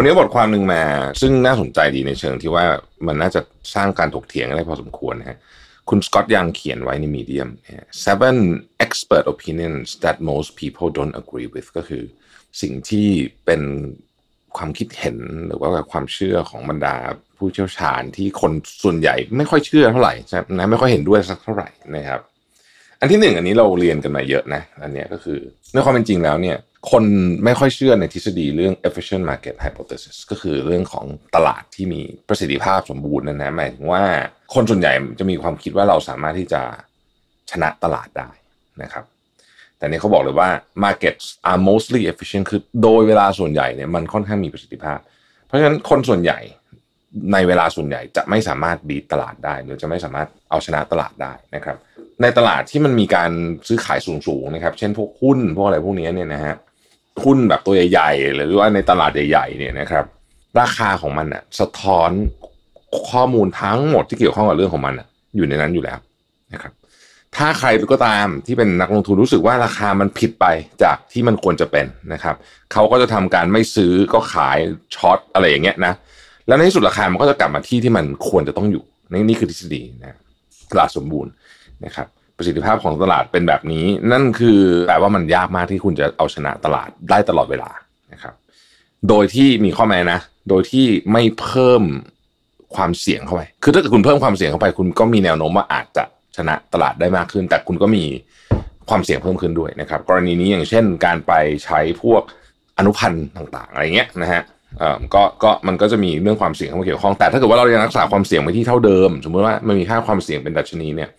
วันนี้บทความหนึ่งมา ซึ่งน่าสนใจดีในเชิงที่ว่ามันน่าจะสร้างการถกเถียงอะไรพอสมควรนะฮะคุณสกอตยังเขียนไว้ในมีเดียม seven expert opinions that most people don't agree with ก็คือ สิ่งที่เป็นความคิดเห็นหรือว่าความเชื่อของบรรดาผู้เชี่ยวชาญที่คนส่วนใหญ่ไม่ค่อยเชื่อเท่าไหร่นะไม่ค่อยเห็นด้วยสักเท่าไหร่นะครับ อันที่หนึ่งอันนี้เราเรียนกันมาเยอะนะ อันนี้ก็คือในความเป็นจริงแล้วเนี่ย คนไม่ค่อยเชื่อในทฤษฎีเรื่อง efficient market hypothesis ก็คือเรื่องของตลาดที่มีประสิทธิภาพสมบูรณ์นั่นนะหมายถึงว่าคนส่วนใหญ่จะมีความคิดว่าเราสามารถที่จะชนะตลาดได้นะครับ แต่นี่เขาบอกเลยว่า markets are mostly efficient คือโดยเวลาส่วนใหญ่เนี่ยมันค่อนข้างมีประสิทธิภาพ เพราะฉะนั้นคนส่วนใหญ่ในเวลาส่วนใหญ่จะไม่สามารถบีตลาดได้ หรือจะไม่สามารถเอาชนะตลาดได้นะครับ ในตลาดที่มันมีการซื้อขายสูงๆนะครับ เช่นพวกหุ้นพวกอะไรพวกนี้เนี่ยนะฮะ หุ้นแบบตัวใหญ่ๆ หรือว่าในตลาดใหญ่ๆเนี่ยนะครับ ราคาของมันอะสะท้อนข้อมูลทั้งหมดที่เกี่ยวข้องกับเรื่องของมันอะ อยู่ในนั้นอยู่แล้วนะครับ ถ้าใครก็ตามที่เป็นนักลงทุนรู้สึกว่าราคามันผิดไปจากที่มันควรจะเป็นนะครับเขาก็จะทำการไม่ซื้อก็ขายช็อตอะไรอย่างเงี้ยนะแล้วในที่สุดราคามันก็จะกลับมาที่ที่มันควรจะต้องอยู่นี่นี่คือทฤษฎีนะตลาดสมบูรณ์นะครับ ประสิทธิภาพของตลาดเป็นแบบนี้ นั่นคือแปลว่ามันยากมากที่คุณจะเอาชนะตลาดได้ตลอดเวลานะครับ โดยที่มีข้อแม้นะ โดยที่ไม่เพิ่มความเสี่ยงเข้าไป คือถ้าเกิดคุณเพิ่มความเสี่ยงเข้าไป คุณก็มีแนวโน้มว่าอาจจะชนะตลาดได้มากขึ้น แต่คุณก็มีความเสี่ยงเพิ่มขึ้นด้วยนะครับ กรณีนี้อย่างเช่น การไปใช้พวกอนุพันธ์ต่างๆ อะไรเงี้ยนะฮะเอ่อก็ก็มันก็จะมีเรื่องความเสี่ยงเข้ามาเกี่ยวข้องแต่ถ้าเกิดว่าเรายังรักษาความเสี่ยงไว้ที่เท่าเดิม สมมติว่ามันมีค่าความเสี่ยงเป็นดัชนีเนี่ย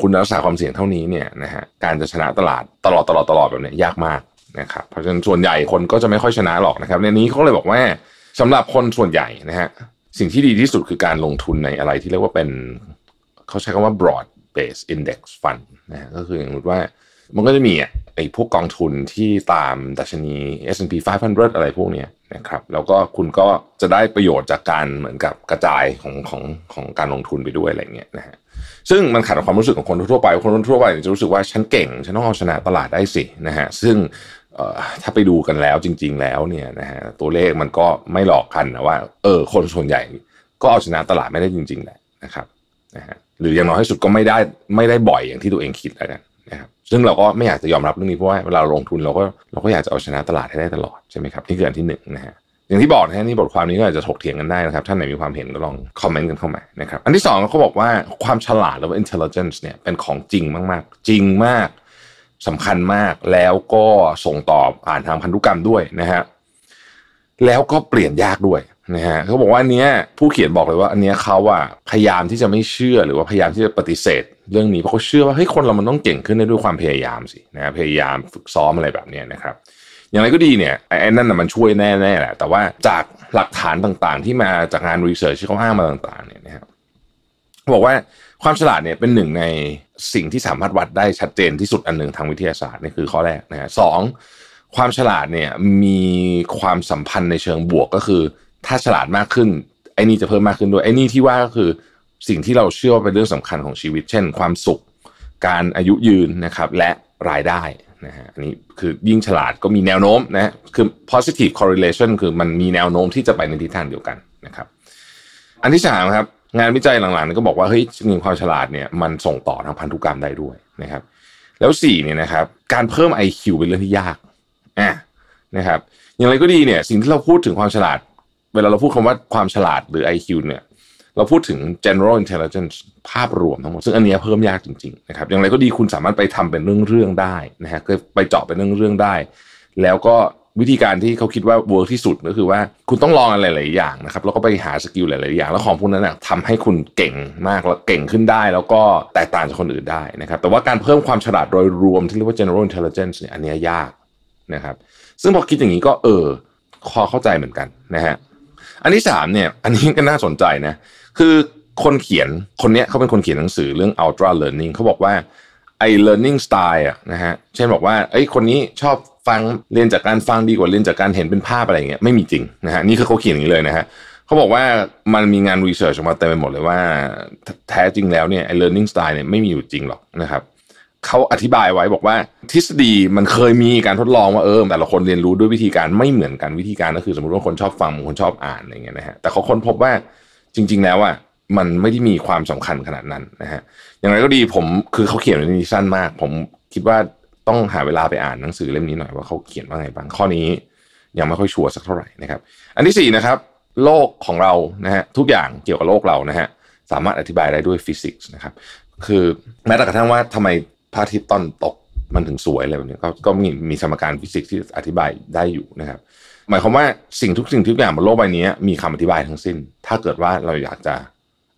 คุณรักษาความเสี่ยงเท่านี้เนี่ยนะฮะการจะชนะตลาดตลอดตลอดตลอดแบบนี้ยากมากนะครับเพราะฉะนั้นส่วนใหญ่คนก็จะไม่ค่อยชนะหรอกนะครับในนี้เขาเลยบอกว่าสำหรับคนส่วนใหญ่นะฮะสิ่งที่ดีที่สุดคือการลงทุนในอะไรที่เรียกว่าเป็นเขาใช้คำว่า broad base index fund นะฮะก็คืออย่างว่ามันก็จะมีไอ้พวกกองทุนที่ตามดัชนี S&P 500 อะไรพวกเนี้ยนะครับแล้วก็คุณก็จะได้ประโยชน์จากการเหมือนกับกระจายของของของการลงทุนไปด้วยอะไรเงี้ยนะฮะ ซึ่งมันขัดกับความรู้สึกของคนทั่วไป คนทั่วไปจะรู้สึกว่าฉันเก่ง ฉันต้องเอาชนะตลาดได้สินะฮะ ซึ่งถ้าไปดูกันแล้วจริง ๆ แล้วเนี่ยนะฮะตัวเลขมันก็ไม่หลอกกันนะว่า เออ คนส่วนใหญ่ก็เอาชนะตลาดไม่ได้จริง ๆแหละนะครับนะฮะหรืออย่างน้อยที่สุดก็ไม่ได้ไม่ได้บ่อยอย่างที่ตัวเองคิดแล้วกันนะครับซึ่งเราก็ไม่อยากจะยอมรับเรื่องนี้เพราะว่าเวลาลงทุนเราก็เราก็อยากจะเอาชนะตลาดให้ได้ตลอดใช่ไหมครับนี่คืออันที่หนึ่งนะฮะ อย่างที่บอกนะนี่บทความนี้ก็อาจจะถกเถียงกันได้นะครับท่านไหนมีความเห็นก็ลองคอมเมนต์กันเข้ามานะครับอันที่สองเขาบอกว่าความฉลาดหรือว่า intelligence เนี่ยเป็นของจริงมากๆ จริงมากสำคัญมากแล้วก็ส่งต่อผ่านทางพันธุกรรมด้วยนะฮะแล้วก็เปลี่ยนยากด้วยนะฮะเขาบอกว่าอันเนี้ยผู้เขียนบอกเลยว่า อันเนี้ยเขาอะพยายามที่จะไม่เชื่อหรือว่าพยายามที่จะปฏิเสธ เรื่องนี้เพราะเขาเชื่อว่าเฮ้ยคนเรามันต้องเก่งขึ้นได้ด้วยความพยายามสินะพยายามฝึกซ้อมอะไรแบบเนี้ยนะครับ อย่างไรก็ดีเนี่ยไอ้นั่นน่ะมันช่วยแน่ๆแหละแต่ว่าจากหลักฐานต่างๆ ที่มาจากงานรีเสิร์ชที่เขาอ้างมาต่างๆ เนี่ยนะครับบอกว่าความฉลาดเนี่ยเป็นหนึ่งในสิ่งที่สามารถวัดได้ชัดเจนที่สุดอันหนึ่งทางวิทยาศาสตร์นี่คือข้อแรกนะฮะสองความฉลาดเนี่ยมีความสัมพันธ์ในเชิงบวกก็คือ ถ้าฉลาดมากขึ้นไอ้นี่จะเพิ่มมากขึ้นด้วยไอ้นี่ที่ว่าก็คือสิ่งที่เราเชื่อว่าเป็นเรื่องสำคัญของชีวิต เช่น ความสุข การอายุยืนนะครับ และรายได้ นะฮะอันนี้คือยิ่งฉลาดก็มีแนวโน้มนะคือ positive correlation คือมันมีแนวโน้มที่จะไปในทิศทางเดียวกันนะครับ อันที่สามครับ งานวิจัยหลังๆก็บอกว่าเฮ้ยจริงความฉลาดเนี่ยมันส่งต่อทางพันธุกรรมได้ด้วยนะครับ แล้วสี่เนี่ยนะครับ การเพิ่ม IQ เป็นเรื่องที่ยากอะนะครับ อย่างไรก็ดีเนี่ย สิ่งที่เราพูดถึงความฉลาด เวลาเราพูดคำว่าความฉลาดหรือ IQ เนี่ย เราพูดถึง general intelligence ภาพรวมทั้งหมด ซึ่งอันนี้เพิ่มยากจริงๆนะครับ อย่างไรก็ดีคุณสามารถไปทำเป็นเรื่องๆได้นะฮะก็ไปเจาะเป็นเรื่องๆได้ แล้วก็วิธีการที่เขาคิดว่า work ที่สุดก็คือว่าคุณต้องลองอะไรหลายอย่างนะครับแล้วก็ไปหา skill หลายๆอย่าง แล้วของพวกนั้นนะทำให้คุณเก่งมากแล้วเก่งขึ้นได้ แล้วก็แตกต่างจากคนอื่นได้นะครับ แต่ว่าการเพิ่มความฉลาดโดยรวมที่เรียกว่า general intelligence เนี่ยอันนี้ยากนะครับ ซึ่งพอคิดอย่างนี้ก็เออพอเข้าใจเหมือนกันนะฮะ อันที่สามเนี่ย อันนี้ก็น่าสนใจนะ คือคนเขียนคนเนี้ยเขาเป็นคนเขียนหนังสือเรื่อง ultra learning เขาบอกว่าไอ้ learning style อะนะฮะ เช่นบอกว่าไอ้คนนี้ชอบฟังเรียนจากการฟังดีกว่าเรียนจากการเห็นเป็นภาพอะไรเงี้ยไม่มีจริงนะฮะนี่คือเขาเขียนอย่างนี้เลยนะฮะเขาบอกว่ามันมีงานรีเสิร์ชออกมาเต็มไปหมดเลยว่า แท้จริงแล้วเนี่ยไอ้ learning style เนี่ยไม่มีอยู่จริงหรอกนะครับ เขาอธิบายไว้บอกว่า ทฤษฎีมันเคยมีการทดลองว่าเออแต่ละคนเรียนรู้ด้วยวิธีการไม่เหมือนกันวิธีการก็คือ สมมติว่าคนชอบฟังคนชอบอ่านอะไรเงี้ยนะฮะแต่เขาค้นพบว่าจริง ๆ แล้วอะมันไม่ได้มีความสำคัญขนาดนั้นนะฮะอย่างไรก็ดีผมคือเขาเขียนในนี้สั้นมาก ผมคิดว่าต้องหาเวลาไปอ่านหนังสือเล่มนี้หน่อยว่าเขาเขียนว่าไงบ้างข้อนี้ยังไม่ค่อยชัวร์สักเท่าไหร่นะครับ อันที่สี่นะครับ โลกของเรานะฮะทุกอย่างเกี่ยวกับโลกเรานะฮะสามารถอธิบายได้ด้วยฟิสิกส์นะครับคือแม้แต่กระทั่งว่าทำไม พระอาทิตย์ตอนตกมันถึงสวยอะไรแบบนี้ก็ก็มีมีสมการฟิสิกส์ที่อธิบายได้อยู่นะครับ หมายความว่าสิ่งทุกสิ่งทุกอย่างบนโลกใบนี้มีคำอธิบายทั้งสิ้น ถ้าเกิดว่าเราอยากจะ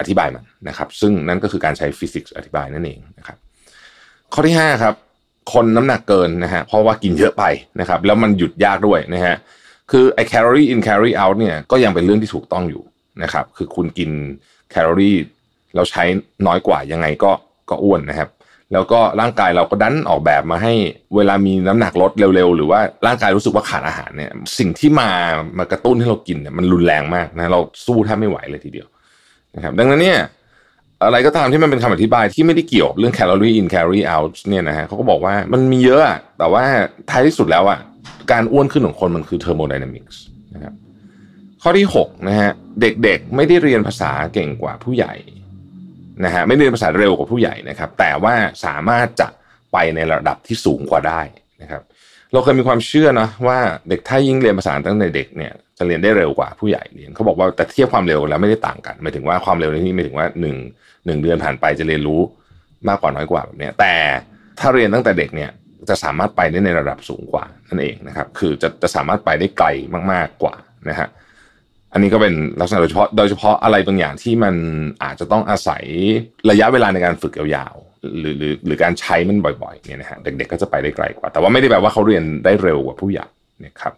อธิบายมันนะครับ ซึ่งนั่นก็คือการใช้ฟิสิกส์อธิบายนั่นเองนะครับ ข้อที่5ครับคนน้ำหนักเกินนะฮะเพราะว่ากินเยอะไปนะครับ แล้วมันหยุดยากด้วยนะฮะคือไอ้ calorie in calorie out เนี่ยก็ยังเป็นเรื่องที่ถูกต้องอยู่นะครับ คือคุณกินแคลอรี่เราใช้น้อยกว่ายังไงก็ก็อ้วนนะครับ แล้วก็ร่างกายเราก็ดันออกแบบมาให้เวลามีน้ำหนักลดเร็วๆ หรือว่าร่างกายรู้สึกว่าขาดอาหารเนี่ยสิ่งที่มามากระตุ้นให้เรากินเนี่ยมันรุนแรงมากนะเราสู้แทบไม่ไหวเลยทีเดียวนะครับดังนั้นเนี่ยอะไรก็ตามที่มันเป็นคำอธิบายที่ไม่ได้เกี่ยวเรื่อง calorie in calorie out เนี่ยนะฮะเขาก็บอกว่ามันมีเยอะแต่ว่าท้ายที่สุดแล้วอะการอ้วนขึ้นของคนมันคือ thermodynamics นะครับข้อที่6นะฮะเด็กๆไม่ได้เรียนภาษาเก่งกว่าผู้ใหญ่ นะฮะไม่ได้เรียนภาษาเร็วกว่าผู้ใหญ่นะครับ แต่ว่าสามารถจะไปในระดับที่สูงกว่าได้นะครับเราเคยมีความเชื่อนะว่าเด็กถ้ายิ่งเรียนภาษาตั้งแต่เด็กเนี่ยจะเรียนได้เร็วกว่าผู้ใหญ่เรียนเขาบอกว่าแต่เทียบความเร็วแล้วไม่ได้ต่างกันหมายถึงว่าความเร็วในที่หมายถึงว่าหนึ่งหนึ่งเดือนผ่านไปจะเรียนรู้มากกว่าน้อยกว่าแบบนี้แต่ถ้าเรียนตั้งแต่เด็กเนี่ยจะสามารถไปได้ในระดับสูงกว่านั่นเองนะครับ คือจะจะสามารถไปได้ไกลมาก ๆกว่านะฮะ อันนี้ก็เป็นลักษณะโดยเฉพาะโดยเฉพาะอะไรบางอย่างที่มันอาจจะต้องอาศัยระยะเวลาในการฝึกยาวๆหรือหรือหรือการใช้มันบ่อยๆเนี่ยนะฮะเด็กๆก็จะไปได้ไกลกว่า แต่ว่าไม่ได้แปลว่าเขาเรียนได้เร็วกว่าผู้ใหญ่นะครับ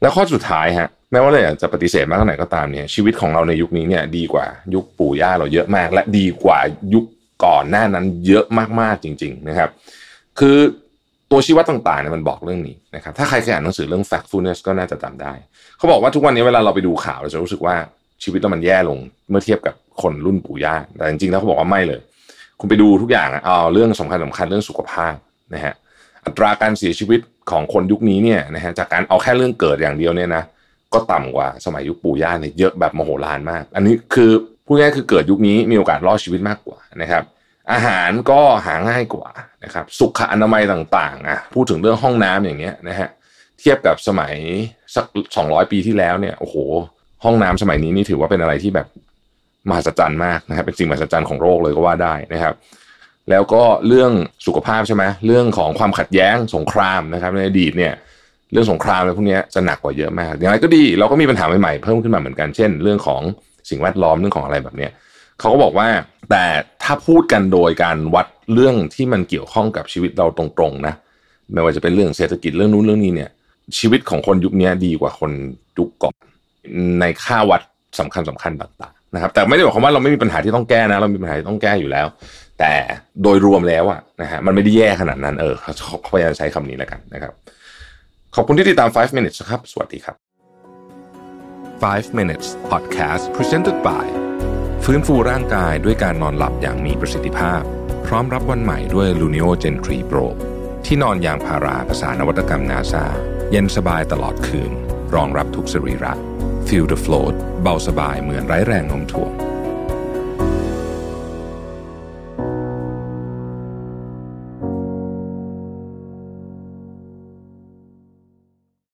แล้วข้อสุดท้ายฮะแม้ว่าเราจะปฏิเสธมากเท่ไหร่ก็ตามเนี่ยชีวิตของเราในยุคนี้เนี่ยดีกว่ายุคปู่ย่าเราเยอะมาก และดีกว่ายุคก่อนหน้านั้นเยอะมากๆจริง ๆนะครับ คือ ตัวชี้วัดต่างๆเนี่ยมันบอกเรื่องนี้นะครับถ้าใครเคยอ่านหนังสือเรื่อง factfulness ก็น่าจะจำได้ เขาบอกว่าทุกวันนี้เวลาเราไปดูข่าวเราจะรู้สึกว่าชีวิตเรามันแย่ลงเมื่อเทียบกับคนรุ่นปู่ย่าแต่จริงๆแล้วเขาบอกว่าไม่เลย คุณไปดูทุกอย่างอะเอาเรื่องสำคัญสำคัญเรื่องสุขภาพนะฮะอัตราการเสียชีวิตของคนยุคนี้เนี่ยนะฮะจากการเอาแค่เรื่องเกิดอย่างเดียวเนี่ยนะก็ต่ำกว่าสมัยยุคปู่ย่าเนี่ยเยอะแบบมโหฬารมาก อันนี้คือพูดง่ายคือเกิดยุคนี้มีโอกาสรอดชีวิตมากกว่านะครับ อาหารก็หาง่ายกว่านะครับ สุขอนามัยต่างๆอะพูดถึงเรื่องห้องน้ำอย่างเงี้ยนะฮะเทียบกับสมัยสักสองร้อยปีที่แล้วเนี่ยโอ้โห ห้องน้ำสมัยนี้นี่ถือว่าเป็นอะไรที่แบบมหัศจรรย์มากนะครับ เป็นสิ่งมหัศจรรย์ของโลกเลยก็ว่าได้นะครับ แล้วก็เรื่องสุขภาพใช่ไหมเรื่องของความขัดแย้งสงครามนะครับ ในอดีตเนี่ยเรื่องสงครามอะไรพวกนี้จะหนักกว่าเยอะมาก อย่างไรก็ดีเราก็มีปัญหาใหม่ๆเพิ่มขึ้นมาเหมือนกัน เช่น เรื่องของสิ่งแวดล้อมเรื่องของอะไรแบบเนี้ยเขาก็บอกว่าแต่ ถ้าพูดกันโดยการวัดเรื่องที่มันเกี่ยวข้องกับชีวิตเราตรงๆนะไม่ว่าจะเป็นเรื่องเศรษฐกิจเรื่องนู้นเรื่องนี้เนี่ย ชีวิตของคนยุคนี้ดีกว่าคนยุคก่อนในค่าวัดสำคัญสำคัญต่างๆนะครับ แต่ไม่ได้บอกความว่าเราไม่มีปัญหาที่ต้องแก้นะ เรามีปัญหาที่ต้องแก้อยู่แล้ว แต่โดยรวมแล้วอะนะฮะมันไม่ได้แย่ขนาดนั้นเออเขาพยายามใช้คำนี้แล้วกันนะครับ ขอบคุณที่ติดตาม 5 minutes ครับ สวัสดีครับ 5 minutes podcast presented by ฟื้นฟูร่างกายด้วยการนอนหลับอย่างมีประสิทธิภาพ พร้อมรับวันใหม่ด้วย Luno Gen 3 Pro ที่นอนยางพาราภาษานวัตกรรมนาซาเย็นสบายตลอดคืน รองรับทุกสรีระ Feel the float เบาสบายเหมือนไร้แรงโน้มถ่วง